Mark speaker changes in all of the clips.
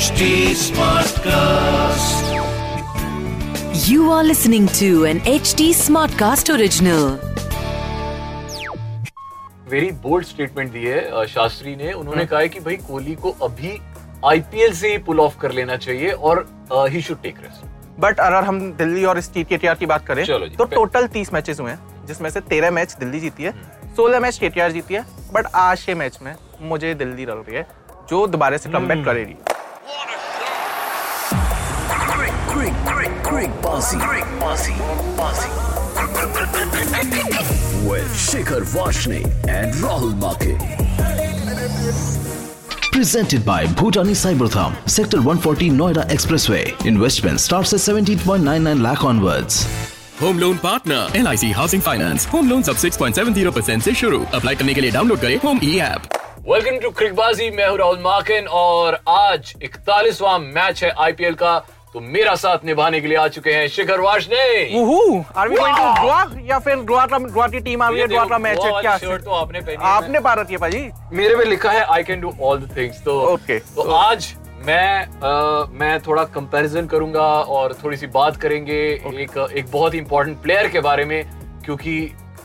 Speaker 1: HD Smartcast.
Speaker 2: You are listening to an HD Smartcast original.
Speaker 3: Very bold statement दी है शास्त्री ने। उन्होंने कहा है कि भाई कोहली को अभी आईपीएल से ही पुल ऑफ़ कर लेना चाहिए और he should take rest
Speaker 4: but अगर हम दिल्ली और स्टेट के की बात करें तो टोटल तीस मैचेस हुए हैं जिसमें से तेरह मैच दिल्ली जीती है सोलह मैच के जीती है बट आज के मैच में मुझे दिल्ली लग रही है जो दोबारा से कम बैक करेगी
Speaker 1: Crick, crick, crick, crick, bossy. Crick, bossy, bossy. With Shikhar Vashne and Rahul Make.
Speaker 5: Presented by Bhutani Cybertham, Sector 140 Noida Expressway. Investment starts at 17.99 lakh onwards.
Speaker 6: Home loan partner L I C housing finance home loan सब 6.70 percent ऐसी शुरू apply करने के लिए download करें home E app
Speaker 3: Welcome to Cricbaazi मैं हूँ राहुल मार्किन और आज 41वां मैच है आईपीएल का। तो मेरा साथ निभाने के लिए आ चुके हैं Shikhar Vashne
Speaker 4: woohoo we are going to Goa या फिर गोवा का गोवा की टीम आ रही है
Speaker 3: ये
Speaker 4: गोवा का मैच है क्या
Speaker 3: शर्ट तो आपने पहनी
Speaker 4: आपने पा रखी है भाजी
Speaker 3: मेरे में लिखा है I can do all the things तो
Speaker 4: Okay.
Speaker 3: तो आज मैं अ, मैं थोड़ा कंपैरिजन करूँगा और थोड़ी सी बात करेंगे एक एक बहुत ही इंपॉर्टेंट प्लेयर के बारे में क्योंकि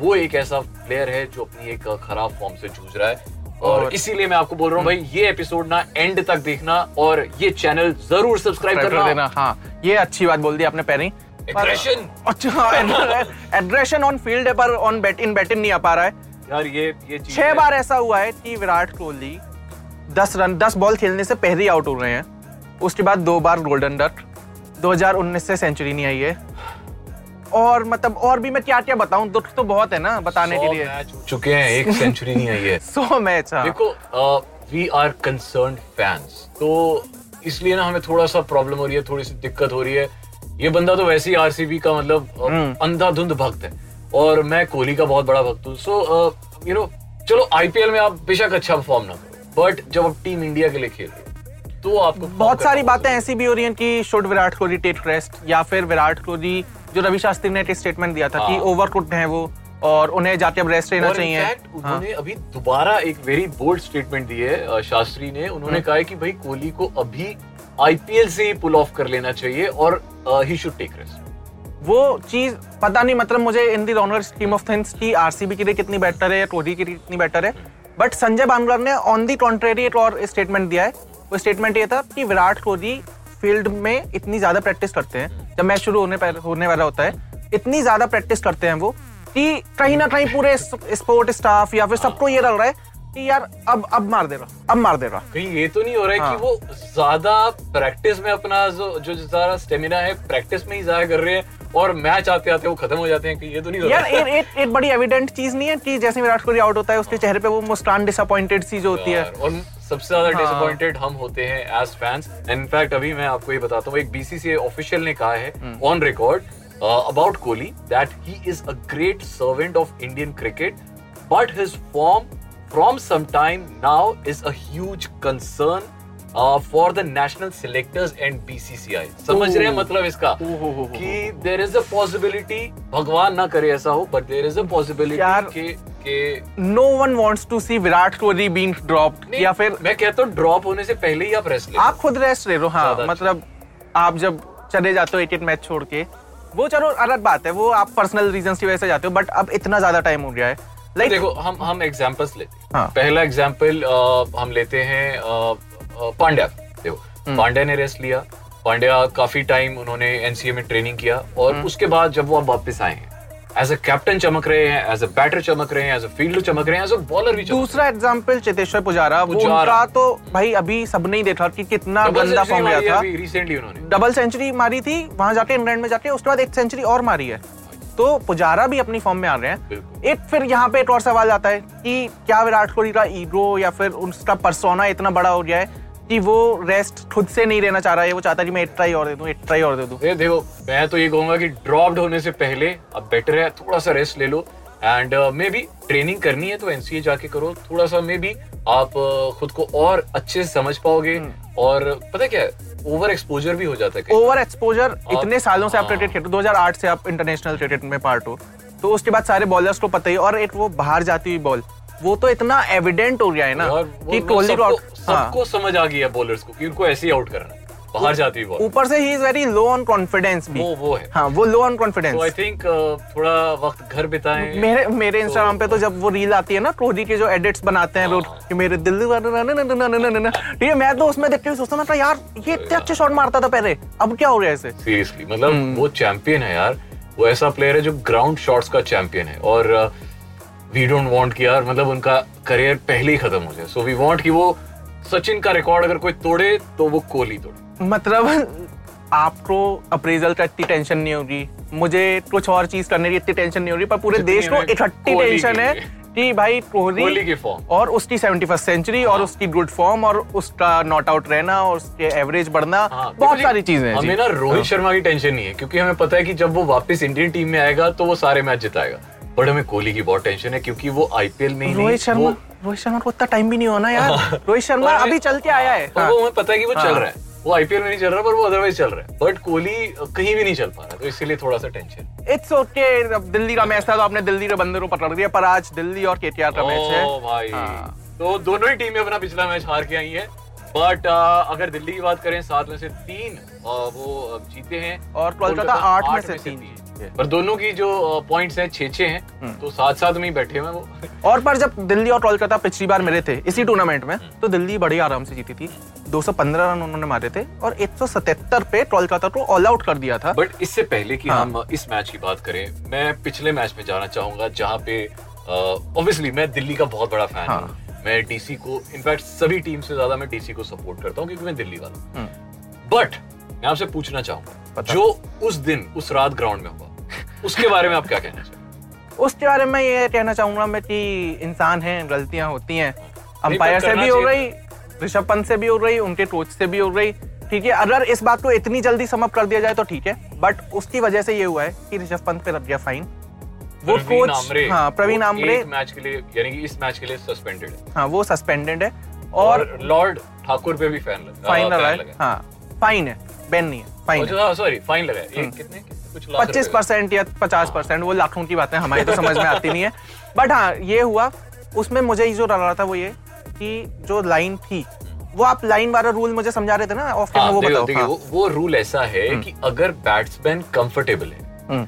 Speaker 3: वो एक ऐसा प्लेयर है जो अपनी एक खराब फॉर्म से जूझ रहा है। और इसीलिए मैं आपको बोल रहा हूँ भाई ये एपिसोड ना एंड तक देखना और ये चैनल ज़रूर सब्सक्राइब
Speaker 4: कर देना हाँ। ये अच्छी बात बोल दी आपने पहले। पर-
Speaker 3: Aggression.
Speaker 4: अच्छा एग्रेशन ऑन फ़ील्ड है पर ऑन बैट इन बैटिंग नहीं आ पा रहा है।
Speaker 3: यार ये ये
Speaker 4: छह बार ऐसा हुआ है कि विराट कोहली दस रन दस बॉल खेलने से पहले ही आउट हो रहे हैं। उसके बाद दो बार गोल्डन डक 2019 से सेंचुरी नहीं आई है। और मतलब और भी मैं क्या क्या बताऊँ दुख तो बहुत है ना बताने के लिए।
Speaker 3: चुके हैं एक सेंचुरी नहीं आई है।
Speaker 4: सो मैच हाँ।
Speaker 3: देखो वी आर कंसर्न फैंस तो इसलिए ना हमें थोड़ा सा प्रॉब्लम हो रही है थोड़ी सी दिक्कत हो रही है। ये बंदा तो वैसे ही आरसीबी का मतलब अ, अंधाधुंध भक्त है और मैं कोहली का बहुत बड़ा भक्त हूँ। सो यू नो चलो आईपीएल में आप बेशक अच्छा परफॉर्म ना करो बट जब आप टीम इंडिया के लिए खेल रहे हो तो आपको
Speaker 4: बहुत सारी बातें ऐसी भी हो रही हैं कि should Virat Kohli take rest या फिर विराट कोहली जो रवि शास्त्री ने एक स्टेटमेंट दिया था कि
Speaker 3: हाँ।
Speaker 4: ओवर कुड हैं वो और उन्हें जाके अब रेस्ट लेना चाहिए
Speaker 3: इनफैक्ट
Speaker 4: हाँ।
Speaker 3: उन्होंने अभी दोबारा एक वेरी बोल्ड स्टेटमेंट दी है शास्त्री ने। उन्होंने कहा है कि भाई कोहली को अभी आईपीएल से ही पुल ऑफ़ कर लेना चाहिए और ही शुड टेक रेस्ट
Speaker 4: वो चीज़ पता नहीं मतलब मुझे in the longer scheme of things की आरसीबी के लिए कितनी बेटर है या कोहली के लिए कितनी बेटर है बट संजय बांगलर ने ऑन दी कॉन्ट्रेरी एक और स्टेटमेंट दिया है वो स्टेटमेंट ये था कि विराट कोहली फ़ील्ड में इतनी ज़्यादा प्रैक्टिस करते हैं जब मैच शुरू होने होने वाला होता है इतनी ज़्यादा प्रैक्टिस करते हैं वो कि कहीं ना कहीं पूरे स्पोर्ट स्टाफ या फिर सबको ये लग रहा है कि यार अब अब मार दे रहा अब मार दे रहा
Speaker 3: कहीं ये तो नहीं हो रहा है
Speaker 4: हाँ।
Speaker 3: कि वो ज़्यादा प्रैक्टिस में अपना जो जो सारा स्टेमिना है प्रैक्टिस में ही जाया कर रहे हैं और मैच आते आते वो खत्म हो जाते हैं कि ये तो नहीं हो
Speaker 4: यार
Speaker 3: रहा
Speaker 4: एक एक एक बड़ी एविडेंट चीज़ नहीं है कि जैसे विराट कोहली आउट होता है उसके चेहरे पे वो मुस्कान डिसअपॉइंटेड सी जो होती है
Speaker 3: और सबसे ज़्यादा
Speaker 4: हाँ।
Speaker 3: डिसअपॉइंटेड हम होते हैं एज फैंस इनफैक्ट अभी मैं आपको ये बताता हूँ एक बीसीसीआई ऑफिशियल ने कहा है। On record about Kohli that he is a great servant of Indian cricket but his form from some time now is a huge concern for the national selectors and BCCI समझ रहे हैं मतलब इसका?
Speaker 4: हो, हो, हो,
Speaker 3: कि देर इज़ अ पॉसिबिलिटी भगवान ना करे ऐसा हो but there is a
Speaker 4: possibility
Speaker 3: के
Speaker 4: no one wants to see Virat Kohli being
Speaker 3: dropped
Speaker 4: या फिर
Speaker 3: मैं कहता हूँ ड्रॉप होने से पहले ही आप रेस्ट ले
Speaker 4: आप खुद रेस्ट ले लो हाँ
Speaker 3: अच्छा।
Speaker 4: मतलब आप जब चले जाते हो एक मैच छोड़ के वो चलो अलग बात है वो आप पर्सनल रीजन की वजह से जाते हो बट अब इतना ज़्यादा टाइम हो गया है लाइक
Speaker 3: देखो हम हम एग्जांपल्स लेते हैं
Speaker 4: हाँ।
Speaker 3: पहला एग्जांपल हम लेते हैं पांड्या देखो
Speaker 4: हम्म।
Speaker 3: पांड्या ने रेस्ट लिया पांड्या काफ़ी टाइम उन्होंने एनसीए में ट्रेनिंग किया और
Speaker 4: हम्म।
Speaker 3: उसके बाद जब वो वापस आए हैं एज अ कैप्टन चमक रहे हैं एज अ बैटर चमक रहे हैं एज अ फील्डर चमक रहे हैं एज अ बॉलर भी चमक
Speaker 4: दूसरा एग्ज़ाम्पल चेतेश्वर पुजारा वो उनका तो भाई अभी सबने ही देखा कि कितना गंदा फॉर्म गया था।
Speaker 3: रिसेंटली उन्होंने।
Speaker 4: डबल सेंचुरी मारी थी वहाँ जाके इंग्लैंड में जाके उसके बाद एक सेंचुरी और मारी है। तो पुजारा भी अपनी फॉर्म में आ रहे हैं। एक फिर यहाँ पे एक और सवाल आता है कि क्या विराट कोहली का ईगो या फिर उसका परसोना इतना बड़ा हो गया है? कि वो रेस्ट खुद से नहीं लेना चाह रहा है वो चाहता है कि मैं एक ट्राई और दे दूँ एक ट्राई और दे दूँ।
Speaker 3: ये देखो मैं तो ये कहूँगा कि ड्रॉप्ड होने से पहले अब बेटर है थोड़ा सा रेस्ट ले लो। एंड मे बी ट्रेनिंग करनी है तो एनसीए जाके करो। थोड़ा सा मे बी आप uh, खुद को और अच्छे से समझ पाओगे और पता क्या ओवर एक्सपोजर भी हो जाता है
Speaker 4: ओवर एक्सपोजर इतने सालों से आप
Speaker 3: हाँ।
Speaker 4: क्रिकेट खेलते हो 2008 से आप इंटरनेशनल क्रिकेट में पार्ट हो। तो उसके बाद सारे बॉलर्स को पता ही और एक वो बाहर जाती हुई बॉल वो तो इतना एविडेंट हो गया है ना कि कोहली और हाँ,
Speaker 3: सबको समझ आ गया बॉलर्स को कि उनको ऐसे ही आउट करना है। बाहर जाती बॉल
Speaker 4: ऊपर से he is very low on confidence भी।
Speaker 3: वो वो है।
Speaker 4: हाँ वो लो ऑन
Speaker 3: तो आई थिंक थोड़ा वक्त घर बिताएँ।
Speaker 4: मेरे मेरे इंस्टाग्राम पे तो जब वो रील आती है ना कोहली के जो एडिट्स बनाते हैं रोज
Speaker 3: हाँ।
Speaker 4: कि मेरे। ठीक है मैं तो उसमें देखते हुए सोचता था यार ये इतने अच्छे शॉट मारता था पहले अब क्या हो गया इसे?
Speaker 3: सीरियसली मतलब
Speaker 4: हम्म।
Speaker 3: वो चैंपियन है यार। वो ऐसा प्लेयर है जो ग्राउंड शॉट्स का चैंपियन है। और वी डोंट वांट कि यार मतलब उनका करियर पहले ही खत्म हो जाए सो वी वांट कि वो सचिन का रिकॉर्ड अगर कोई तोड़े तो वो कोहली तोड़े
Speaker 4: मतलब आपको अप्रेजल का इतनी टेंशन नहीं होगी मुझे कुछ और चीज़ करने की इतनी टेंशन नहीं होगी पर पूरे देश को इकट्ठी टेंशन है
Speaker 3: है।
Speaker 4: कि भाई
Speaker 3: कोहली की form।
Speaker 4: और उसकी सेवेंटी फ़र्स्ट सेंचुरी और उसकी गुड फॉर्म और उसका नॉट आउट रहना और उसके एवरेज बढ़ना
Speaker 3: हाँ,
Speaker 4: बहुत सारी चीज़ें हैं।
Speaker 3: हमें ना रोहित शर्मा की टेंशन नहीं है क्योंकि हमें पता है कि जब वो वापस इंडियन टीम में आएगा तो वो सारे मैच जिताएगा बट हमें कोहली की बहुत टेंशन है क्योंकि वो आईपीएल में ही नहीं
Speaker 4: रोहित शर्मा रोहित शर्मा को इतना टाइम भी नहीं होना यार। रोहित शर्मा अभी चल के आया है। हाँ।
Speaker 3: वो हमें पता है कि वो
Speaker 4: हाँ।
Speaker 3: चल रहा है। वो आईपीएल में नहीं चल रहा पर वो अदरवाइज़ चल रहा है। बट कोहली कहीं भी नहीं चल पा रहा तो इसीलिए थोड़ा सा टेंशन
Speaker 4: इट्स ओके अब दिल्ली का मैच था तो आपने दिल्ली के बंदे को पकड़ दिया पर आज दिल्ली और केटीआर का मैच है।
Speaker 3: भाई।
Speaker 4: हाँ।
Speaker 3: तो दोनों ही टीमें अपना पिछला मैच हार के आई है। बट अगर दिल्ली की बात करें सात में से तीन वो जीते हैं।
Speaker 4: और कोलकाता आठ में से तीन।
Speaker 3: पर दोनों की जो पॉइंट्स हैं छह
Speaker 4: हम्म।
Speaker 3: हैं तो साथ साथ में ही बैठे हुए हैं वो
Speaker 4: और पर जब दिल्ली और कोलकाता पिछली बार मिले थे इसी टूर्नामेंट में तो दिल्ली बड़ी आराम से जीती थी 215 रन उन्होंने मारे थे और 177 पे कोलकाता को ऑल आउट कर दिया था
Speaker 3: बट इससे पहले कि
Speaker 4: हाँ।
Speaker 3: हम इस मैच की बात करें मैं पिछले मैच में जाना चाहूँगा जहाँ पे ऑब्वियसली मैं दिल्ली का बहुत बड़ा फ़ैन
Speaker 4: हाँ।
Speaker 3: हूँ मैं डीसी को इनफैक्ट सभी टीम से ज़्यादा मैं डीसी को सपोर्ट करता हूँ क्योंकि मैं दिल्ली वाला हूँ
Speaker 4: हम्म।
Speaker 3: बट मैं आपसे पूछना चाहूँगा जो उस दिन उस रात ग्राउंड में हुआ उसके बारे में आप क्या कहना चाहेंगे?
Speaker 4: उसके बारे में ये कहना चाहूँगा मैं कि इंसान है गलतियाँ होती हैं। अंपायर से भी हो रही ऋषभ पंत से भी हो रही उनके कोच से भी हो रही ठीक है? अगर इस बात को इतनी जल्दी समअप कर दिया जाए तो ठीक है बट उसकी वजह से ये हुआ है कि ऋषभ पंत पे लग गया फाइन वो कोच हाँ प्रवीण आमरे
Speaker 3: मैच के लिए यानी कि इस मैच के लिए सस्पेंडेड है।
Speaker 4: हाँ वो सस्पेंडेड है। और
Speaker 3: और लॉर्ड ठाकुर पे भी फ़ैन लगा
Speaker 4: फाइन लगा
Speaker 3: लगा।
Speaker 4: है हाँ। फाइन है। बैन नहीं है। फाइन
Speaker 3: सॉरी फाइन लगा। है
Speaker 4: हम्म।
Speaker 3: कितने
Speaker 4: पच्चीस परसेंट या पचास परसेंट वो लाखों की बातें हमारी तो समझ में आती नहीं है। बट हाँ ये हुआ उसमें मुझे जो लग रहा था वो ये कि जो लाइन थी वो आप लाइन वाला रूल मुझे समझा रहे थे ना ऑफ़
Speaker 3: हाँ,
Speaker 4: वो बताओ। हाँ।
Speaker 3: वो, वो रूल ऐसा है कि अगर बैट्समैन कंफर्टेबल है
Speaker 4: हम्म,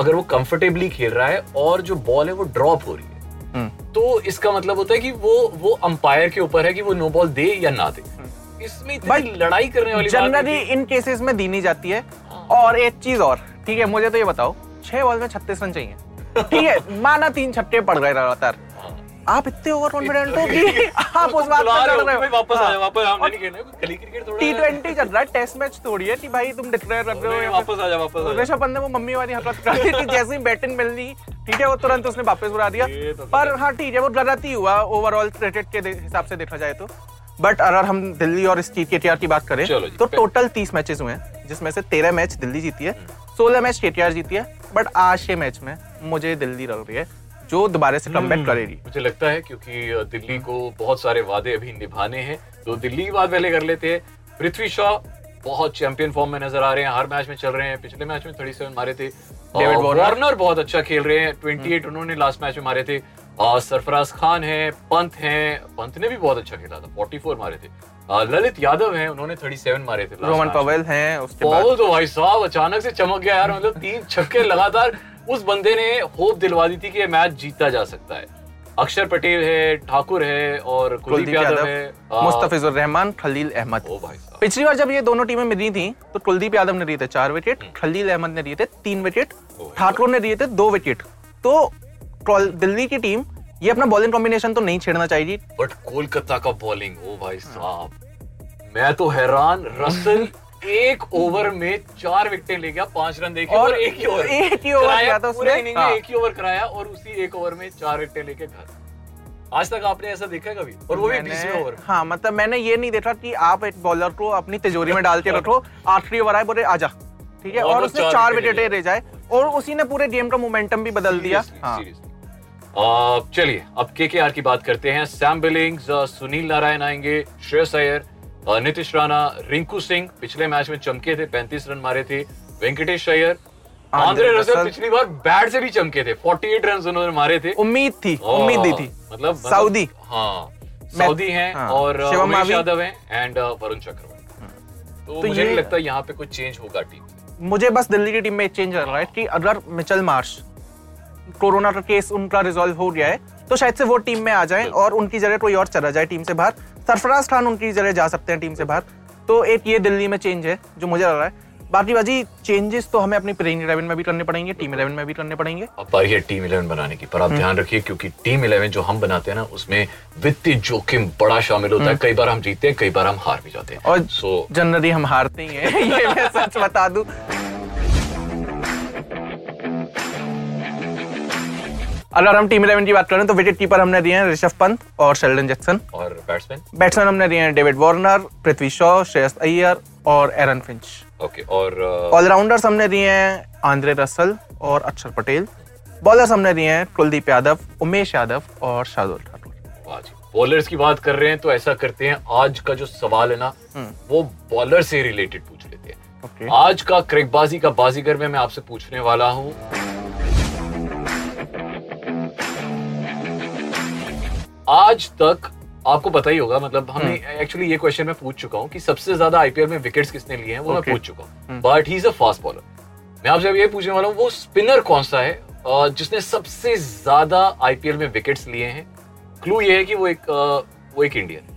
Speaker 3: अगर वो कंफर्टेबली खेल रहा है और जो बॉल है वो ड्रॉप हो रही है
Speaker 4: हम्म,
Speaker 3: तो इसका मतलब होता है कि वो वो अंपायर के ऊपर है कि वो नो बॉल दे या ना दे। इसमें लड़ाई करने वाली
Speaker 4: जनरली इन केसेस में दी नहीं जाती है।
Speaker 3: हाँ।
Speaker 4: और एक चीज़ और ठीक है मुझे तो ये बताओ छह बॉल में छत्तीस रन चाहिए। ठीक है माना तीन छक्के पड़ गए लगातार।
Speaker 3: हाँ।
Speaker 4: आप इतने ओवर कॉन्फिडेंट हो कि आप उस बात पे
Speaker 3: रहे हो
Speaker 4: रहे हो।
Speaker 3: वापस आ
Speaker 4: हाँ।
Speaker 3: जाओ वापस हमने
Speaker 4: और
Speaker 3: नहीं खेलना है, गली क्रिकेट थोड़ा
Speaker 4: टी ट्वेंटी चल रहा है टेस्ट मैच थोड़ी है कि भाई तुम डिक्लेयर कर रहे हो
Speaker 3: वापस आ जा वापस आ
Speaker 4: ऋषभ पंत ने वो मम्मी वाली हरकत कर दी कि जैसे ही बैटिंग मिलनी ठीक है वो तुरंत उसने वापस बुला दिया।
Speaker 3: तो
Speaker 4: पर हाँ। ठीक है वो गलत ही हुआ ओवरऑल क्रिकेट के हिसाब से देखा जाए तो। बट अगर हम दिल्ली और स्टीट केटीआर की बात करें तो टोटल तीस मैचेस हुए हैं जिसमें से तेरह मैच दिल्ली जीती है। सोलह मैच केटीआर जीती है बट आज के मैच में मुझे दिल्ली लग रही है जो दोबारा से। कम करेगी।
Speaker 3: मुझे लगता है क्योंकि दिल्ली को बहुत सारे वादे अभी निभाने हैं। तो दिल्ली की बात पहले कर लेते हैं। पृथ्वी शॉ बहुत चैंपियन फॉर्म में नज़र आ रहे हैं हर मैच में चल रहे हैं। पिछले मैच में 37 मारे थे।
Speaker 4: David
Speaker 3: Warner. बहुत अच्छा खेल रहे हैं। 28 उन्होंने लास्ट मैच में मारे थे। सरफराज खान है पंत हैं। पंत ने भी बहुत अच्छा खेला था 44 मारे थे। ललित यादव हैं उन्होंने 37 मारे थे
Speaker 4: रोमन पवेल हैं उसके बाद
Speaker 3: पॉल तो भाई साहब अचानक से चमक गया यार मतलब तीन छक्के लगातार उस बंदे ने होप दिलवा दी थी कि मैच जीता जा सकता है। अक्षर पटेल है ठाकुर है और कुलदीप यादव है। आ,
Speaker 4: मुस्तफिजुर रहमान खलील अहमद।
Speaker 3: ओ भाई
Speaker 4: पिछली बार जब ये दोनों टीमें मिली थी तो कुलदीप यादव ने दिए थे चार विकेट खलील अहमद ने दिए थे तीन विकेट ठाकुर ने दिए थे दो विकेट। तो दिल्ली की टीम ये अपना बॉलिंग कॉम्बिनेशन तो नहीं छेड़ना चाहिए
Speaker 3: बट कोलकाता का बॉलिंग ओ भाई साहब। मैं तो हैरान रसल एक ओवर में चार विकेटें ले गया पाँच रन देके
Speaker 4: और
Speaker 3: और एक ही ओवर
Speaker 4: एक ही ओवर
Speaker 3: कराया,
Speaker 4: था
Speaker 3: पूरे। इनिंग में
Speaker 4: हाँ।
Speaker 3: एक ही ओवर कराया और उसी एक ओवर में चार विकेटें लेके घर। आज तक आपने ऐसा देखा है कभी? और वो भी बीसवें ओवर
Speaker 4: हाँ मतलब मैंने ये नहीं देखा कि आप एक बॉलर को अपनी तिजोरी में डाल के रखो आखिरी ओवर आए बोले आजा। ठीक है?
Speaker 3: और
Speaker 4: और उसने
Speaker 3: चार विकेटें
Speaker 4: ले जाए और उसी ने पूरे गेम का मोमेंटम भी बदल दिया। हाँ।
Speaker 3: चलिए अब के की बात करते हैं। सैम बिलिंग्स सुनील नारायण आएँगे श्रेयस अय्यर आ, नीतीश राणा रिंकू सिंह पिछले मैच में चमके थे 35 रन मारे थे। Venkatesh
Speaker 4: Iyer
Speaker 3: Andre
Speaker 4: Russell.
Speaker 3: पिछली बार बैट से भी चमके थे। 48 रन उन्होंने मारे थे।
Speaker 4: उम्मीद थी
Speaker 3: हाँ,
Speaker 4: उम्मीद दी थी।
Speaker 3: मतलब मतलब-
Speaker 4: सऊदी।
Speaker 3: हाँ सऊदी हैं
Speaker 4: हाँ,
Speaker 3: और
Speaker 4: शिवम
Speaker 3: उमेश यादव हैं एंड वरुण चक्रवर्ती। तो,
Speaker 4: तो
Speaker 3: मुझे नहीं लगता यहाँ पे कुछ चेंज होगा टीम
Speaker 4: मुझे बस दिल्ली की टीम में चेंज लग रहा है कि अगर मिचल मार्श कोरोना का केस उनका रिजॉल्व हो गया है तो शायद से वो टीम में आ जाएँ और उनकी जगह कोई और चला जाए टीम से बाहर। सरफराज खान उनकी जगह जा सकते हैं टीम से बाहर। तो एक ये दिल्ली में चेंज है जो मुझे लग रहा है। बाकी बाजी चेंजेस तो हमें अपनी प्लेइंग इलेवन में भी करने पड़ेंगे टीम इलेवन में भी करने पड़ेंगे।
Speaker 3: अब बारी है टीम इलेवन बनाने की पर आप ध्यान रखिए क्योंकि टीम इलेवन जो हम बनाते हैं ना उसमें वित्तीय जोखिम बड़ा शामिल होता है। कई बार हम जीते हैं कई बार हम हार भी जाते हैं।
Speaker 4: और
Speaker 3: सो
Speaker 4: जनरली हम हारते ही हैं ये मैं सच बता दूँ। अगर हम टीम इलेवन की बात करें तो विकेट कीपर हमने दिए हैं ऋषभ पंत और शेल्डन जैक्सन
Speaker 3: और बैट्समैन
Speaker 4: बैट्समैन हमने दिए हैं डेविड वार्नर पृथ्वी शॉ श्रेयस अय्यर और एरन फिंच
Speaker 3: ओके और
Speaker 4: ऑलराउंडर्स हमने दिए हैं आंद्रे रसल और अक्षर पटेल बॉलर्स हमने दिए हैं कुलदीप यादव उमेश यादव और शार्दुल ठाकुर
Speaker 3: बॉलर्स की बात कर रहे हैं तो ऐसा करते हैं आज का जो सवाल है ना वो बॉलर से रिलेटेड पूछ लेते हैं।
Speaker 4: ओके
Speaker 3: आज का क्रिकबाजी का बाजीगर में मैं आपसे पूछने वाला हूँ। आज तक आपको पता ही होगा मतलब हमने एक्चुअली ये क्वेश्चन मैं पूछ चुका हूँ कि सबसे ज़्यादा आईपीएल में विकेट्स किसने लिए हैं वो
Speaker 4: okay.
Speaker 3: मैं पूछ चुका हूँ। But he is a fast bowler मैं आपसे अब ये पूछने वाला हूँ वो स्पिनर कौन सा है जिसने सबसे ज़्यादा आईपीएल में विकेट्स लिए हैं? क्लू ये है कि वो एक वो एक इंडियन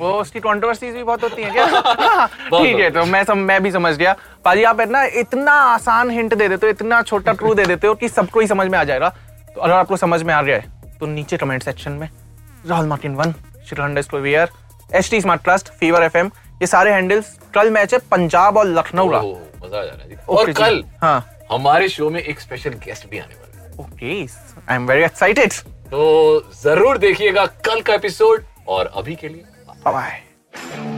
Speaker 4: वो उसकी कंट्रोवर्सीज भी बहुत होती हैं क्या? ठीक है तो मैं सम, मैं भी समझ गया। पाजी आप है ना इतना आसान हिंट दे देते हो इतना छोटा क्लू दे देते हो कि सबको ही समझ में आ जाएगा। तो अगर आपको समझ में आ गया है तो नीचे कमेंट सेक्शन में Rahul Martin one स्टोवियर H T smart trust fever FM ये सारे हैंडल्स कल मैच है पंजाब और लखनऊ का।
Speaker 3: मज़ा आ जा रहा है और कल
Speaker 4: हाँ।
Speaker 3: हमारे शो में एक स्पेशल गेस्ट भी आने वाला है।
Speaker 4: Okay I am very excited
Speaker 3: तो ज़रूर देखिएगा कल का एपिसोड और अभी के लिए
Speaker 4: bye